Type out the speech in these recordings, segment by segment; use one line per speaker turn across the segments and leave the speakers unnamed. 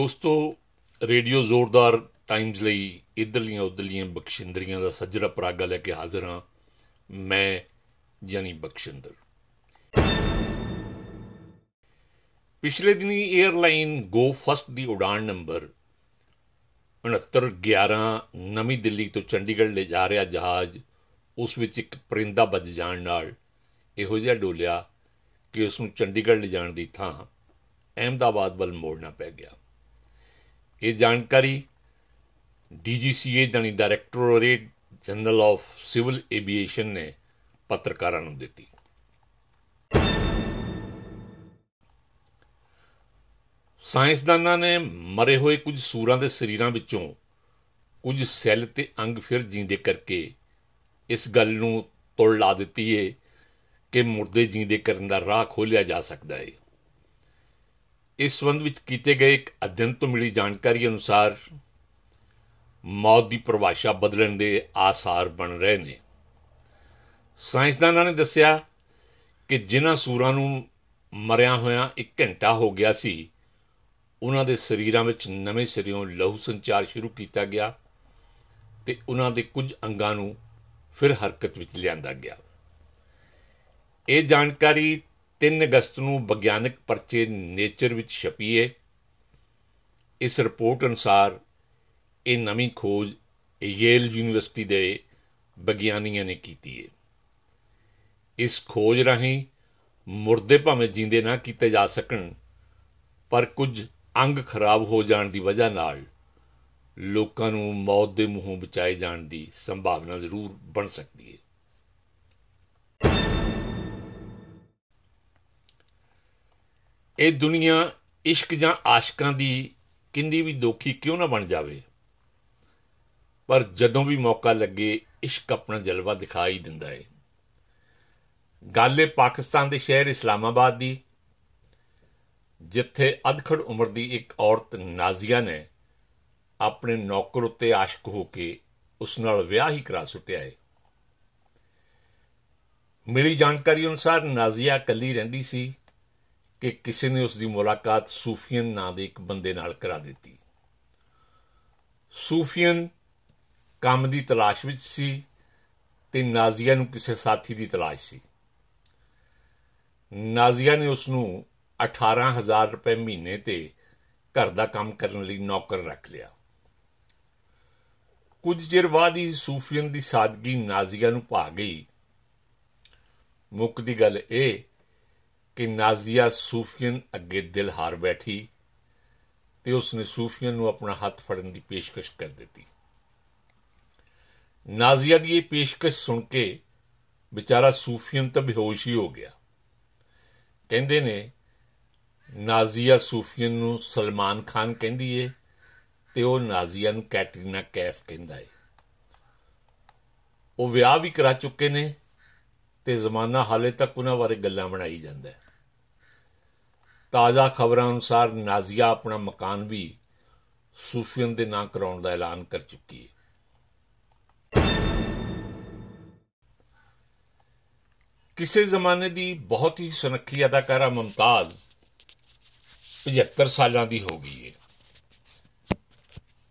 ਦੋਸਤੋ, ਰੇਡੀਓ ਜ਼ੋਰਦਾਰ ਟਾਈਮਜ਼ ਲਈ ਇਧਰਲੀਆਂ ਉਧਰਲੀਆਂ ਬਖਸ਼ਿੰਦਰੀਆਂ ਦਾ ਸੱਜਰਾ ਪਰਾਗਾ ਲੈ ਕੇ ਹਾਜ਼ਰ ਹਾਂ। ਮੈਂ ਜਾਨੀ ਬਖਸ਼ਿੰਦਰ। ਪਿਛਲੇ ਦਿਨੀ 에ਅਰਲਾਈਨ ਗੋ ਫਸਟ ਦੀ ਉਡਾਨ ਨੰਬਰ 6911 ਨਵੀਂ ਦਿੱਲੀ ਤੋਂ ਚੰਡੀਗੜ੍ਹ ਲੈ ਜਾ ਰਿਹਾ ਜਹਾਜ਼, ਉਸ ਵਿੱਚ ਇੱਕ ਪਰਿੰਦਾ ਵੱਜ ਜਾਣ ਨਾਲ ਇਹੋ ਜਿਹਾ ਡੋਲਿਆ ਕਿ ਉਸ ਨੂੰ ਚੰਡੀਗੜ੍ਹ ਲਿਜਾਣ ਦੀ ਥਾਂ ਅਹਿਮਦਾਬਾਦ ਵੱਲ ਮੋੜਨਾ ਪੈ ਗਿਆ। ਇਹ ਜਾਣਕਾਰੀ ਡੀਜੀਸੀਏ ਜਾਨੀ directorate general of civil aviation ਨੇ ਪੱਤਰਕਾਰਾਂ ਨੂੰ ਦਿੱਤੀ। ਸਾਇੰਸਦਾਨਾਂ ਨੇ ਮਰੇ ਹੋਏ ਕੁਝ ਸੂਰਾਂ ਦੇ ਸਰੀਰਾਂ ਵਿੱਚੋਂ ਕੁਝ ਸੈੱਲ ਤੇ ਅੰਗ ਫਿਰ ਜਿੰਦੇ ਕਰਕੇ ਇਸ ਗੱਲ ਨੂੰ ਤੋੜ ਲਾ ਦਿੱਤੀ ਏ ਕਿ ਮੁਰਦੇ ਜਿੰਦੇ ਕਰਨ ਦਾ ਰਾਹ ਖੋਲਿਆ ਜਾ ਸਕਦਾ ਹੈ ਇਸ ਸੰਬੰਧ ਵਿੱਚ ਕੀਤੇ ਗਏ ਇੱਕ ਅਧਿਐਨ ਤੋਂ ਮਿਲੀ ਜਾਣਕਾਰੀ ਅਨੁਸਾਰ ਮੌਤ ਦੀ ਪਰਿਭਾਸ਼ਾ ਬਦਲਣ ਦੇ ਆਸਾਰ ਬਣ ਰਹੇ ਨੇ। ਸਾਇੰਸਦਾਨਾਂ ਨੇ ਦੱਸਿਆ ਕਿ ਜਿਨ੍ਹਾਂ ਸੂਰਾਂ ਨੂੰ ਮਰਿਆ ਹੋਇਆਂ 1 ਘੰਟਾ ਹੋ ਗਿਆ ਸੀ, ਉਹਨਾਂ ਦੇ ਸਰੀਰਾਂ ਵਿੱਚ ਨਵੇਂ ਸਿਰਿਓਂ ਲਹੂ ਸੰਚਾਰ ਸ਼ੁਰੂ ਕੀਤਾ ਗਿਆ ਤੇ ਉਹਨਾਂ ਦੇ ਕੁਝ ਅੰਗਾਂ ਨੂੰ ਫਿਰ ਹਰਕਤ ਵਿੱਚ ਲਿਆਂਦਾ ਗਿਆ। ਇਹ ਜਾਣਕਾਰੀ 3 ਅਗਸਤ ਨੂੰ ਵਿਗਿਆਨਕ ਪਰਚੇ ਨੇਚਰ ਵਿੱਚ ਛਪੀ ਹੈ ਇਸ ਰਿਪੋਰਟ ਅਨੁਸਾਰ ਇਹ ਨਵੀਂ ਖੋਜ ਯੇਲ ਯੂਨੀਵਰਸਿਟੀ ਦੇ ਵਿਗਿਆਨੀਆਂ ਨੇ ਕੀਤੀ ਹੈ ਇਸ ਖੋਜ ਰਾਹੀਂ ਮੁਰਦੇ ਭਾਵੇਂ ਜਿੰਦੇ ਨਾ ਕੀਤੇ ਜਾ ਸਕਣ, ਪਰ ਕੁਝ ਅੰਗ ਖਰਾਬ ਹੋ ਜਾਣ ਦੀ ਵਜ੍ਹਾ ਨਾਲ ਲੋਕਾਂ ਨੂੰ ਮੌਤ ਦੇ ਮੂੰਹੋਂ ਬਚਾਏ ਜਾਣ ਦੀ ਸੰਭਾਵਨਾ ਜ਼ਰੂਰ ਬਣ ਸਕਦੀ ਹੈ ਇਹ ਦੁਨੀਆ ਇਸ਼ਕ ਜਾਂ ਆਸ਼ਕਾਂ ਦੀ ਕਿੰਨੀ ਵੀ ਦੋਖੀ ਕਿਉਂ ਨਾ ਬਣ ਜਾਵੇ? ਪਰ ਜਦੋਂ ਵੀ ਮੌਕਾ ਲੱਗੇ, ਇਸ਼ਕ ਆਪਣਾ ਜਲਵਾ ਦਿਖਾਈ ਦਿੰਦਾ ਹੈ ਗੱਲ ਪਾਕਿਸਤਾਨ ਦੇ ਸ਼ਹਿਰ ਇਸਲਾਮਾਬਾਦ ਦੀ, ਜਿੱਥੇ ਅਧਖੜ ਉਮਰ ਦੀ ਇੱਕ ਔਰਤ ਨਾਜ਼ੀਆ ਨੇ ਆਪਣੇ ਨੌਕਰ ਉੱਤੇ ਆਸ਼ਕ ਹੋ ਕੇ ਉਸ ਨਾਲ ਵਿਆਹ ਹੀ ਕਰਾ ਸੁੱਟਿਆ ਹੈ ਮਿਲੀ ਜਾਣਕਾਰੀ ਅਨੁਸਾਰ ਨਾਜ਼ੀਆ ਇਕੱਲੀ ਰਹਿੰਦੀ ਸੀ। ਕਿ ਕਿਸੇ ਨੇ ਉਸ ਦੀ ਮੁਲਾਕਾਤ ਸੂਫੀਅਨ ਨਾਂ ਦੇ ਇੱਕ ਬੰਦੇ ਨਾਲ ਕਰਾ ਦਿੱਤੀ। ਸੂਫੀਅਨ ਕੰਮ ਦੀ ਤਲਾਸ਼ ਵਿੱਚ ਸੀ ਤੇ ਨਾਜ਼ੀਆ ਨੂੰ ਕਿਸੇ ਸਾਥੀ ਦੀ ਤਲਾਸ਼ ਸੀ। ਨਾਜ਼ੀਆ ਨੇ ਉਸ ਨੂੰ 18000 ਰੁਪਏ ਮਹੀਨੇ ਤੇ ਘਰ ਦਾ ਕੰਮ ਕਰਨ ਲਈ ਨੌਕਰ ਰੱਖ ਲਿਆ। ਕੁਝ ਚਿਰ ਬਾਅਦ ਹੀ ਸੂਫੀਅਨ ਦੀ ਸਾਦਗੀ ਨਾਜ਼ੀਆ ਨੂੰ ਭਾ ਗਈ। ਮੁੱਕ ਦੀ ਗੱਲ ਇਹ ਕਿ ਨਾਜ਼ੀਆ ਸੂਫੀਅਨ ਅੱਗੇ ਦਿਲ ਹਾਰ ਬੈਠੀ ਤੇ ਉਸਨੇ ਸੂਫੀਅਨ ਨੂੰ ਆਪਣਾ ਹੱਥ ਫੜਨ ਦੀ ਪੇਸ਼ਕਸ਼ ਕਰ ਦਿੱਤੀ। ਨਾਜ਼ੀਆ ਦੀ ਇਹ ਪੇਸ਼ਕਸ਼ ਸੁਣ ਕੇ ਵਿਚਾਰਾ ਸੂਫੀਅਨ ਤਾਂ ਬੇਹੋਸ਼ ਹੀ ਹੋ ਗਿਆ। ਕਹਿੰਦੇ ਨੇ, ਨਾਜ਼ੀਆ ਸੂਫੀਅਨ ਨੂੰ ਸਲਮਾਨ ਖਾਨ ਕਹਿੰਦੀ ਏ ਤੇ ਉਹ ਨਾਜ਼ੀਆ ਨੂੰ ਕੈਟਰੀਨਾ ਕੈਫ ਕਹਿੰਦਾ ਏ। ਉਹ ਵਿਆਹ ਵੀ ਕਰਾ ਚੁੱਕੇ ਨੇ ਤੇ ਜ਼ਮਾਨਾ ਹਾਲੇ ਤੱਕ ਉਹਨਾਂ ਬਾਰੇ ਗੱਲਾਂ ਬਣਾਈ ਜਾਂਦਾ ਹੈ। ਤਾਜ਼ਾ ਖਬਰਾਂ ਅਨੁਸਾਰ ਨਾਜ਼ੀਆ ਆਪਣਾ ਮਕਾਨ ਵੀ ਸੂਫੀਅਨ ਦੇ ਨਾਂ ਕਰਾਉਣ ਦਾ ਐਲਾਨ ਕਰ ਚੁੱਕੀ ਹੈ। ਕਿਸੇ ਜ਼ਮਾਨੇ ਦੀ ਬਹੁਤ ਹੀ ਸੁਨੱਖੀ ਅਦਾਕਾਰਾ ਮਮਤਾਜ਼ 75 ਸਾਲਾਂ ਦੀ ਹੋ ਗਈ ਹੈ।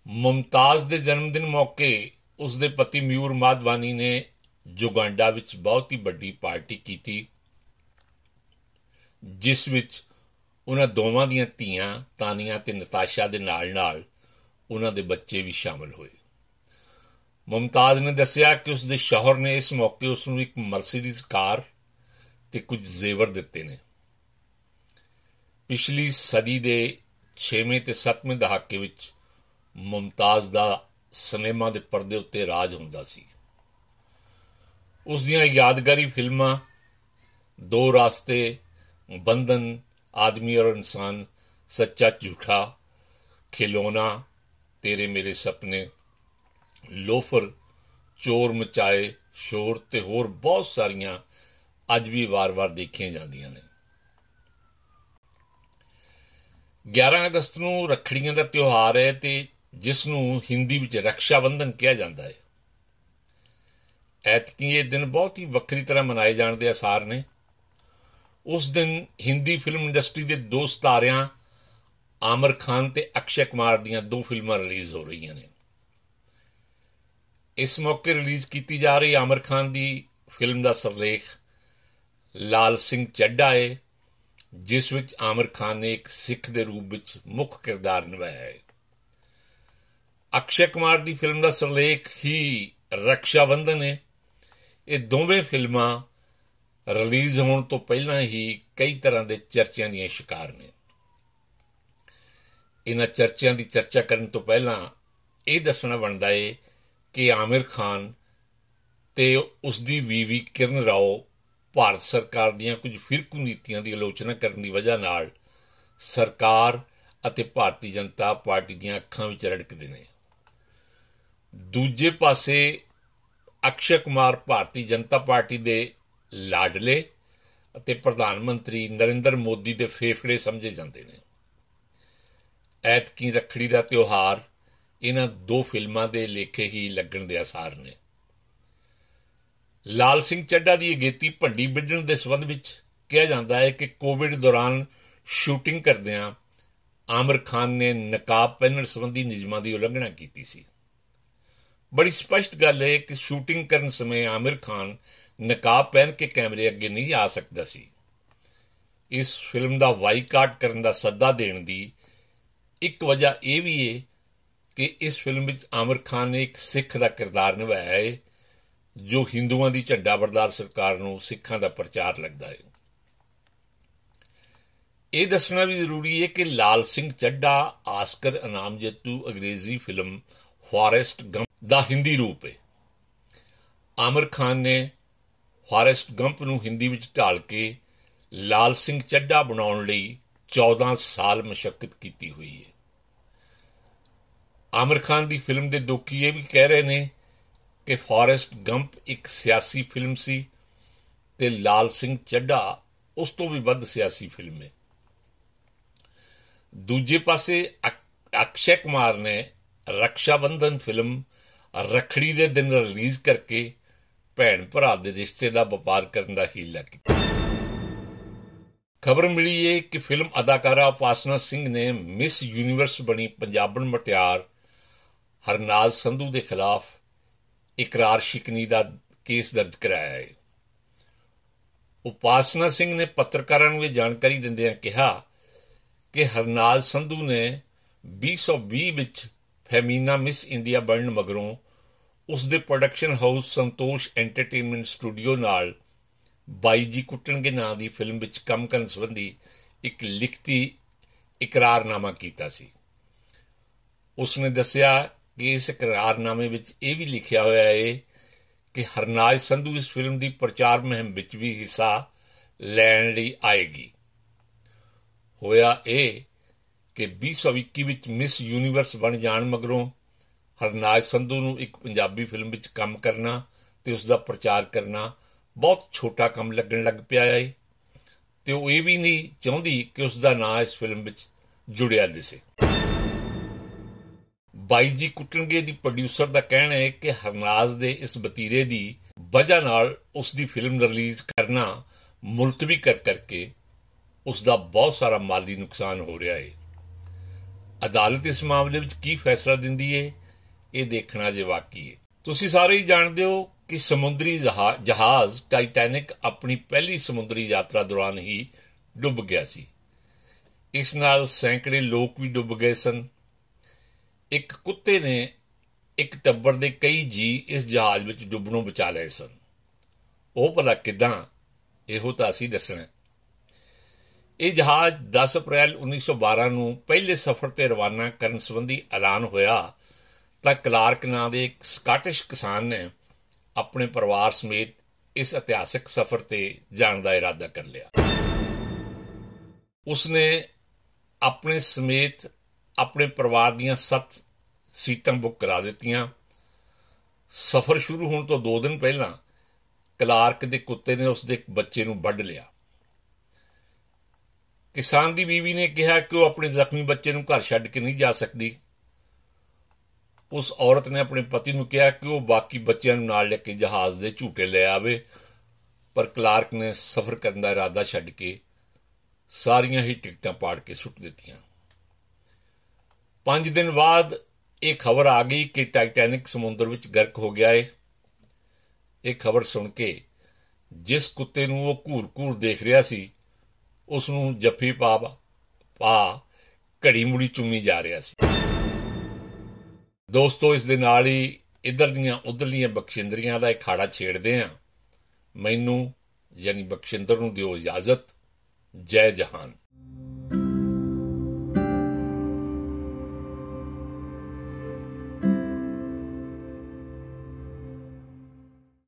ਮੁਮਤਾਜ਼ ਦੇ ਜਨਮ ਦਿਨ ਮੌਕੇ ਉਸ ਦੇ ਪਤੀ ਮਿਊਰ ਮਾਦਵਾਨੀ ਨੇ ਜੁਗਾਂਡਾ ਵਿੱਚ ਬਹੁਤ ਹੀ ਵੱਡੀ ਪਾਰਟੀ ਕੀਤੀ, ਜਿਸ ਵਿੱਚ ਉਹਨਾਂ ਦੋਵਾਂ ਦੀਆਂ ਧੀਆਂ, ਤਾਨੀਆਂ ਤੇ ਨਤਾਸ਼ਾ ਦੇ ਨਾਲ-ਨਾਲ ਉਹਨਾਂ ਦੇ ਬੱਚੇ ਵੀ ਸ਼ਾਮਲ ਹੋਏ। ਮੁਮਤਾਜ਼ ਨੇ ਦੱਸਿਆ ਕਿ ਉਸ ਦੇ ਸ਼ੌਹਰ ਨੇ ਇਸ ਮੌਕੇ ਉਸ ਨੂੰ ਇੱਕ ਮਰਸੀਡੀਜ਼ ਕਾਰ ਤੇ ਕੁਝ ਜ਼ੇਵਰ ਦਿੱਤੇ ਨੇ। ਪਿਛਲੀ ਸਦੀ ਦੇ 6ਵੇਂ ਤੇ 7ਵੇਂ ਦਹਾਕੇ ਵਿੱਚ ਮੁਮਤਾਜ਼ ਦਾ ਸਿਨੇਮਾ ਦੇ ਪਰਦੇ ਉੱਤੇ ਰਾਜ ਹੁੰਦਾ ਸੀ। ਉਸ ਦੀਆਂ ਯਾਦਗਾਰੀ ਫਿਲਮਾਂ, ਦੋ ਰਾਸਤੇ, ਬੰਧਨ ਆਦਮੀ ਔਰ ਇਨਸਾਨ, ਸੱਚਾ ਝੂਠਾ ਖਿਲੋਨਾ ਤੇਰੇ ਮੇਰੇ ਸੁਪਨੇ, ਲੋਫਰ, ਚੋਰ ਮਚਾਏ, ਸ਼ੋਰ ਤੇ ਹੋਰ ਬਹੁਤ ਸਾਰੀਆਂ ਅੱਜ ਵੀ ਵਾਰ-ਵਾਰ ਦੇਖੀਆਂ ਜਾਂਦੀਆਂ ਨੇ। 11 ਅਗਸਤ ਨੂੰ ਰੱਖੜੀਆਂ ਦਾ ਤਿਉਹਾਰ ਹੈ ਤੇ ਜਿਸ ਨੂੰ ਹਿੰਦੀ ਵਿੱਚ ਰਕਸ਼ਾ ਬੰਧਨ ਕਿਹਾ ਜਾਂਦਾ ਹੈ। ਐਤਕੀ ਇਹ ਦਿਨ ਬਹੁਤ ਹੀ ਵੱਖਰੀ ਤਰ੍ਹਾਂ ਮਨਾਏ ਜਾਣ ਦੇ ਆਸਾਰ ਨੇ। ਉਸ ਦਿਨ ਹਿੰਦੀ ਫਿਲਮ ਇੰਡਸਟਰੀ ਦੇ ਦੋ ਸਿਤਾਰਿਆਂ, ਆਮਰ ਖਾਨ ਤੇ ਅਕਸ਼ੇ ਕੁਮਾਰ ਦੀਆਂ ਦੋ ਫਿਲਮਾਂ ਰਿਲੀਜ਼ ਹੋ ਰਹੀਆਂ ਨੇ। ਇਸ ਮੌਕੇ ਰਿਲੀਜ਼ ਕੀਤੀ ਜਾ ਰਹੀ ਆਮਰ ਖਾਨ ਦੀ ਫਿਲਮ ਦਾ ਸਰਲੇਖ, ਲਾਲ ਸਿੰਘ ਚੱਡਾ ਹੈ ਜਿਸ ਵਿੱਚ ਆਮਰ ਖਾਨ ਨੇ ਇੱਕ ਸਿੱਖ ਦੇ ਰੂਪ ਵਿੱਚ ਮੁੱਖ ਕਿਰਦਾਰ ਨਿਭਾਇਆ ਹੈ ਅਕਸ਼ੇ ਕੁਮਾਰ ਦੀ ਫਿਲਮ ਦਾ ਸਰਲੇਖ ਹੀ ਰਕਸ਼ਾ ਬੰਧਨ ਹੈ ਇਹ ਦੋਵੇਂ ਫਿਲਮਾਂ ਰਿਲੀਜ਼ ਹੋਣ ਤੋਂ ਪਹਿਲਾਂ ਹੀ ਕਈ ਤਰ੍ਹਾਂ ਦੇ ਚਰਚਿਆਂ ਦੀਆਂ ਸ਼ਿਕਾਰ ਨੇ। ਇਹਨਾਂ ਚਰਚਿਆਂ ਦੀ ਚਰਚਾ ਕਰਨ ਤੋਂ ਪਹਿਲਾਂ ਇਹ ਦੱਸਣਾ ਬਣਦਾ ਹੈ ਕਿ ਆਮਿਰ ਖਾਨ ਤੇ ਉਸ ਦੀ ਵੀਵੀ ਕਿਰਨ ਰਾਓ ਭਾਰਤ ਸਰਕਾਰ ਦੀਆਂ ਕੁਝ ਫਿਰਕੂ ਨੀਤੀਆਂ ਦੀ ਆਲੋਚਨਾ ਕਰਨ ਦੀ ਵਜ੍ਹਾ ਨਾਲ ਸਰਕਾਰ ਅਤੇ ਭਾਰਤੀ ਜਨਤਾ ਪਾਰਟੀ ਦੀਆਂ ਅੱਖਾਂ ਵਿੱਚ ਰੜਕਦੇ ਨੇ। ਦੂਜੇ ਪਾਸੇ ਅਕਸ਼ੇ ਕੁਮਾਰ ਭਾਰਤੀ ਜਨਤਾ ਪਾਰਟੀ ਦੇ ਲਾਡਲੇ ਅਤੇ ਪ੍ਰਧਾਨ ਮੰਤਰੀ ਨਰਿੰਦਰ ਮੋਦੀ ਦੇ ਫੇਫੜੇ ਸਮਝੇ ਜਾਂਦੇ ਨੇ। ਐਤਕੀ ਰੱਖੜੀ ਦਾ ਤਿਉਹਾਰ ਇਹਨਾਂ ਦੋ ਫਿਲਮਾਂ ਦੇ ਲੇਖੇ ਹੀ ਲੱਗਣ ਦੇ ਆਸਾਰ ਨੇ। ਲਾਲ ਸਿੰਘ ਚੱਡਾ ਦੀ ਅਗੇਤੀ ਭੰਡੀ ਵਿੱਢਣ ਦੇ ਸਬੰਧ ਵਿੱਚ ਕਿਹਾ ਜਾਂਦਾ ਹੈ ਕਿ ਕੋਵਿਡ ਦੌਰਾਨ ਸ਼ੂਟਿੰਗ ਕਰਦਿਆਂ ਆਮਰ ਖਾਨ ਨੇ ਨਕਾਬ ਪਹਿਨਣ ਸੰਬੰਧੀ ਨਿਯਮਾਂ ਦੀ ਉਲੰਘਣਾ ਕੀਤੀ ਸੀ। ਬੜੀ ਸਪਸ਼ਟ ਗੱਲ ਹੈ ਕਿ ਸ਼ੂਟਿੰਗ ਕਰਨ ਸਮੇਂ ਆਮਿਰ ਖਾਨ ਨਕਾਬ ਪਹਿਨ ਕੇ ਕੈਮਰੇ ਅੱਗੇ ਨਹੀਂ ਆ ਸਕਦਾ ਸੀ। ਇਸ ਫਿਲਮ ਦਾ ਵਾਈਕਾਟ ਕਰਨ ਦਾ ਸੱਦਾ ਦੇਣ ਦੀ ਇੱਕ ਵਜ੍ਹਾ ਇਹ ਵੀ ਹੈ ਕਿ ਇਸ ਫਿਲਮ ਵਿੱਚ ਆਮਿਰ ਖਾਨ ਨੇ ਇੱਕ ਸਿੱਖ ਦਾ ਕਿਰਦਾਰ ਨਿਭਾਇਆ ਹੈ ਜੋ ਹਿੰਦੂਆਂ ਦੀ ਝੰਡਾ ਬਰਦਾਰ ਸਰਕਾਰ ਨੂੰ ਸਿੱਖਾਂ ਦਾ ਪ੍ਰਚਾਰ ਲੱਗਦਾ ਹੈ ਇਹ ਦੱਸਣਾ ਵੀ ਜ਼ਰੂਰੀ ਹੈ ਕਿ ਲਾਲ ਸਿੰਘ ਚੱਡਾ ਆਸਕਰ ਇਨਾਮ ਜੇਤੂ, ਅੰਗਰੇਜ਼ੀ ਫਿਲਮ ਫਾਰੈਸਟ ਗੰਪ ਦਾ ਹਿੰਦੀ ਰੂਪ ਹੈ ਆਮਰ ਖਾਨ ਨੇ ਫਾਰੈਸਟ ਗੰਪ ਨੂੰ ਹਿੰਦੀ ਵਿੱਚ ਢਾਲ ਕੇ ਲਾਲ ਸਿੰਘ ਚੱਡਾ ਬਣਾਉਣ ਲਈ 14 ਸਾਲ ਮਸ਼ਕਤ ਕੀਤੀ ਹੋਈ ਹੈ। ਆਮਰ ਖਾਨ ਦੀ ਫਿਲਮ ਦੇ ਦੋਖੀ ਇਹ ਵੀ ਕਹਿ ਰਹੇ ਨੇ ਕਿ ਫਾਰੈਸਟ ਗੰਪ ਇੱਕ ਸਿਆਸੀ ਫਿਲਮ ਸੀ ਤੇ ਲਾਲ ਸਿੰਘ ਚੱਡਾ ਉਸ ਤੋਂ ਵੀ ਵੱਧ ਸਿਆਸੀ ਫਿਲਮ ਹੈ। ਦੂਜੇ ਪਾਸੇ ਅਕਸ਼ੇ ਕੁਮਾਰ ਨੇ ਰਕਸ਼ਾ ਬੰਧਨ ਫਿਲਮ ਰਖੜੀ ਦੇ ਦਿਨ ਰਿਲੀਜ਼ ਕਰਕੇ ਭੈਣ ਭਰਾ ਦੇ ਰਿਸ਼ਤੇ ਦਾ ਵਪਾਰ ਕਰਨ ਦਾ ਹੀਲਾ ਕੀਤਾ ਖਬਰ ਮਿਲੀ ਹੈ ਕਿ ਫਿਲਮ ਅਦਾਕਾਰਾ ਫਾਸਨਾ ਸਿੰਘ ਨੇ ਮਿਸ ਯੂਨੀਵਰਸ ਬਣੀ ਪੰਜਾਬਣ ਮਟਿਆਰ ਹਰਨਾਲ ਸੰਧੂ ਦੇ ਖਿਲਾਫ ਇਕਰਾਰ ਸ਼ਿਕਨੀ ਦਾ ਕੇਸ ਦਰਜ ਕਰਾਇਆ ਹੈ ਉਪਾਸਨਾ ਸਿੰਘ ਨੇ ਪੱਤਰਕਾਰਾਂ ਨੂੰ ਇਹ ਜਾਣਕਾਰੀ ਦਿੰਦਿਆਂ ਕਿਹਾ ਕਿ ਹਰਨਾਲ ਸੰਧੂ ਨੇ 2020 ਵਿੱਚ ਫੈਮੀਨਾ ਮਿਸ ਇੰਡੀਆ ਬਣਨ ਮਗਰੋਂ ਉਸ ਦੇ production house Santosh entertainment studio ਨਾਲ ਬਾਈ ਜੀ ਕੁੱਟਣਗੇ ਨਾਂ ਦੀ ਫਿਲਮ ਵਿੱਚ ਕੰਮ ਕਰਨ ਸੰਬੰਧੀ ਇੱਕ ਲਿਖਤੀ ਇਕਰਾਰਨਾਮਾ ਕੀਤਾ ਸੀ। ਉਸ ਨੇ ਦੱਸਿਆ ਕਿ ਇਸ ਇਕਰਾਰਨਾਮੇ ਵਿੱਚ ਇਹ ਵੀ ਲਿਖਿਆ ਹੋਇਆ ਹੈ ਕਿ ਹਰਨਾਜ ਸੰਧੂ ਇਸ ਫਿਲਮ ਦੀ ਪ੍ਰਚਾਰ ਮੁਹਿੰਮ ਵਿੱਚ ਵੀ ਹਿੱਸਾ ਲੈਣ ਲਈ ਆਏਗੀ। ਹੋਇਆ ਇਹ ਕਿ 2021 ਵਿੱਚ ਮਿਸ ਯੂਨੀਵਰਸ ਬਣ ਜਾਣ ਮਗਰੋਂ ਹਰਨਾਜ ਸੰਧੂ ਨੂੰ ਇੱਕ ਪੰਜਾਬੀ ਫਿਲਮ ਵਿੱਚ ਕੰਮ ਕਰਨਾ ਤੇ ਉਸ ਦਾ ਪ੍ਰਚਾਰ ਕਰਨਾ ਬਹੁਤ ਛੋਟਾ ਕੰਮ ਲੱਗਣ ਲੱਗ ਪਿਆ ਹੈ। ਤੇ ਉਹ ਇਹ ਵੀ ਨਹੀਂ ਚਾਹੁੰਦੀ ਕਿ ਉਸ ਦਾ ਨਾਂ ਇਸ ਫਿਲਮ ਵਿੱਚ ਜੁੜਿਆ ਦਿਸੇ। ਬਾਈ ਜੀ ਕੁੱਟਣਗੇ ਦੀ ਪ੍ਰੋਡਿਊਸਰ ਦਾ ਕਹਿਣਾ ਹੈ ਕਿ ਹਰਨਾਜ ਦੇ ਇਸ ਬਤੀਰੇ ਦੀ ਵਜ੍ਹਾ ਨਾਲ ਉਸ ਦੀ ਫਿਲਮ ਰਿਲੀਜ਼ ਕਰਨਾ ਮੁਲਤਵੀ ਕਰ ਕਰਕੇ ਉਸ ਦਾ ਬਹੁਤ ਸਾਰਾ ਮਾਲੀ ਨੁਕਸਾਨ ਹੋ ਰਿਹਾ ਹੈ। ਅਦਾਲਤ ਇਸ ਮਾਮਲੇ ਵਿੱਚ ਕੀ ਫੈਸਲਾ ਦਿੰਦੀ ਹੈ? ਇਹ ਦੇਖਣਾ ਜੇ ਵਾਕੀ ਹੈ। ਤੁਸੀਂ ਸਾਰੇ ਹੀ ਜਾਣਦੇ ਹੋ ਕਿ ਸਮੁੰਦਰੀ ਜਹਾਜ਼ ਟਾਈਟੈਨਿਕ ਆਪਣੀ ਪਹਿਲੀ ਸਮੁੰਦਰੀ ਯਾਤਰਾ ਦੌਰਾਨ ਹੀ ਡੁੱਬ ਗਿਆ ਸੀ। ਇਸ ਨਾਲ ਸੈਂਕੜੇ ਲੋਕ ਵੀ ਡੁੱਬ ਗਏ ਸਨ। ਇੱਕ ਕੁੱਤੇ ਨੇ ਇੱਕ ਟੱਬਰ ਦੇ ਕਈ ਜੀ ਇਸ ਜਹਾਜ਼ ਵਿੱਚ ਡੁੱਬਣੋਂ ਬਚਾ ਲਏ ਸਨ। ਉਹ ਭਲਾ ਕਿਦਾਂ? ਇਹੋ ਤਾਂ ਅਸੀਂ ਦੱਸਣਾ ਇਹ ਜਹਾਜ਼ 10 ਅਪ੍ਰੈਲ 1912 ਨੂੰ ਪਹਿਲੇ ਸਫ਼ਰ ਤੇ ਰਵਾਨਾ ਕਰਨ ਸੰਬੰਧੀ ਐਲਾਨ ਹੋਇਆ ਤਾਂ ਕਲਾਰਕ ਨਾਂ ਦੇ ਇੱਕ ਸਕਾਟਿਸ਼ ਕਿਸਾਨ ਨੇ ਆਪਣੇ ਪਰਿਵਾਰ ਸਮੇਤ ਇਸ ਇਤਿਹਾਸਕ ਸਫ਼ਰ ਤੇ ਜਾਣ ਦਾ ਇਰਾਦਾ ਕਰ ਲਿਆ। ਉਸਨੇ ਆਪਣੇ ਸਮੇਤ ਆਪਣੇ ਪਰਿਵਾਰ ਦੀਆਂ 7 ਸੀਟਾਂ ਬੁੱਕ ਕਰਾ ਦਿੱਤੀਆਂ। ਸਫ਼ਰ ਸ਼ੁਰੂ ਹੋਣ ਤੋਂ 2 ਦਿਨ ਪਹਿਲਾਂ ਕਲਾਰਕ ਦੇ ਕੁੱਤੇ ਨੇ ਉਸ ਦੇ ਇੱਕ ਬੱਚੇ ਨੂੰ ਵੱਢ ਲਿਆ। ਕਿਸਾਨ ਦੀ ਬੀਵੀ ਨੇ ਕਿਹਾ ਕਿ ਉਹ ਆਪਣੇ ਜ਼ਖਮੀ ਬੱਚੇ ਨੂੰ ਘਰ ਛੱਡ ਕੇ ਨਹੀਂ ਜਾ ਸਕਦੀ। ਉਸ ਔਰਤ ਨੇ ਆਪਣੇ ਪਤੀ ਨੂੰ ਕਿਹਾ ਕਿ ਉਹ ਬਾਕੀ ਬੱਚਿਆਂ ਨੂੰ ਨਾਲ ਲੈ ਕੇ ਜਹਾਜ਼ ਦੇ ਝੂਟੇ ਲੈ ਆਵੇ। ਪਰ ਕਲਾਰਕ ਨੇ ਸਫ਼ਰ ਕਰਨ ਦਾ ਇਰਾਦਾ ਛੱਡ ਕੇ ਸਾਰੀਆਂ ਹੀ ਟਿਕਟਾਂ ਪਾੜ ਕੇ ਸੁੱਟ ਦਿੱਤੀਆਂ। 5 ਦਿਨ ਬਾਅਦ ਇਹ ਖਬਰ ਆ ਗਈ ਕਿ ਟਾਈਟੈਨਿਕ ਸਮੁੰਦਰ ਵਿੱਚ ਗਰਕ ਹੋ ਗਿਆ ਏ। ਇਹ ਖਬਰ ਸੁਣ ਕੇ ਜਿਸ ਕੁੱਤੇ ਨੂੰ ਉਹ ਘੂਰ-ਘੂਰ ਦੇਖ ਰਿਹਾ ਸੀ, ਉਸ ਨੂੰ ਜੱਫੀ ਪਾ ਪਾ ਘੜੀ ਮੁੜੀ ਚੁੰਮੀ ਜਾ ਰਿਹਾ ਸੀ। ਦੋਸਤੋ, ਇਸ ਦੇ ਨਾਲ ਹੀ ਇਧਰ ਦੀਆਂ ਉਧਰਲੀਆਂ ਬਖਸ਼ਿੰਦਰੀਆਂ ਦਾ ਇਖਾੜਾ ਛੇੜਦੇ ਆ। ਮੈਨੂੰ, ਯਾਨੀ ਬਖਸ਼ਿੰਦਰ ਨੂੰ ਦਿਓ ਇਜਾਜ਼ਤ। ਜੈ ਜਹਾਨ।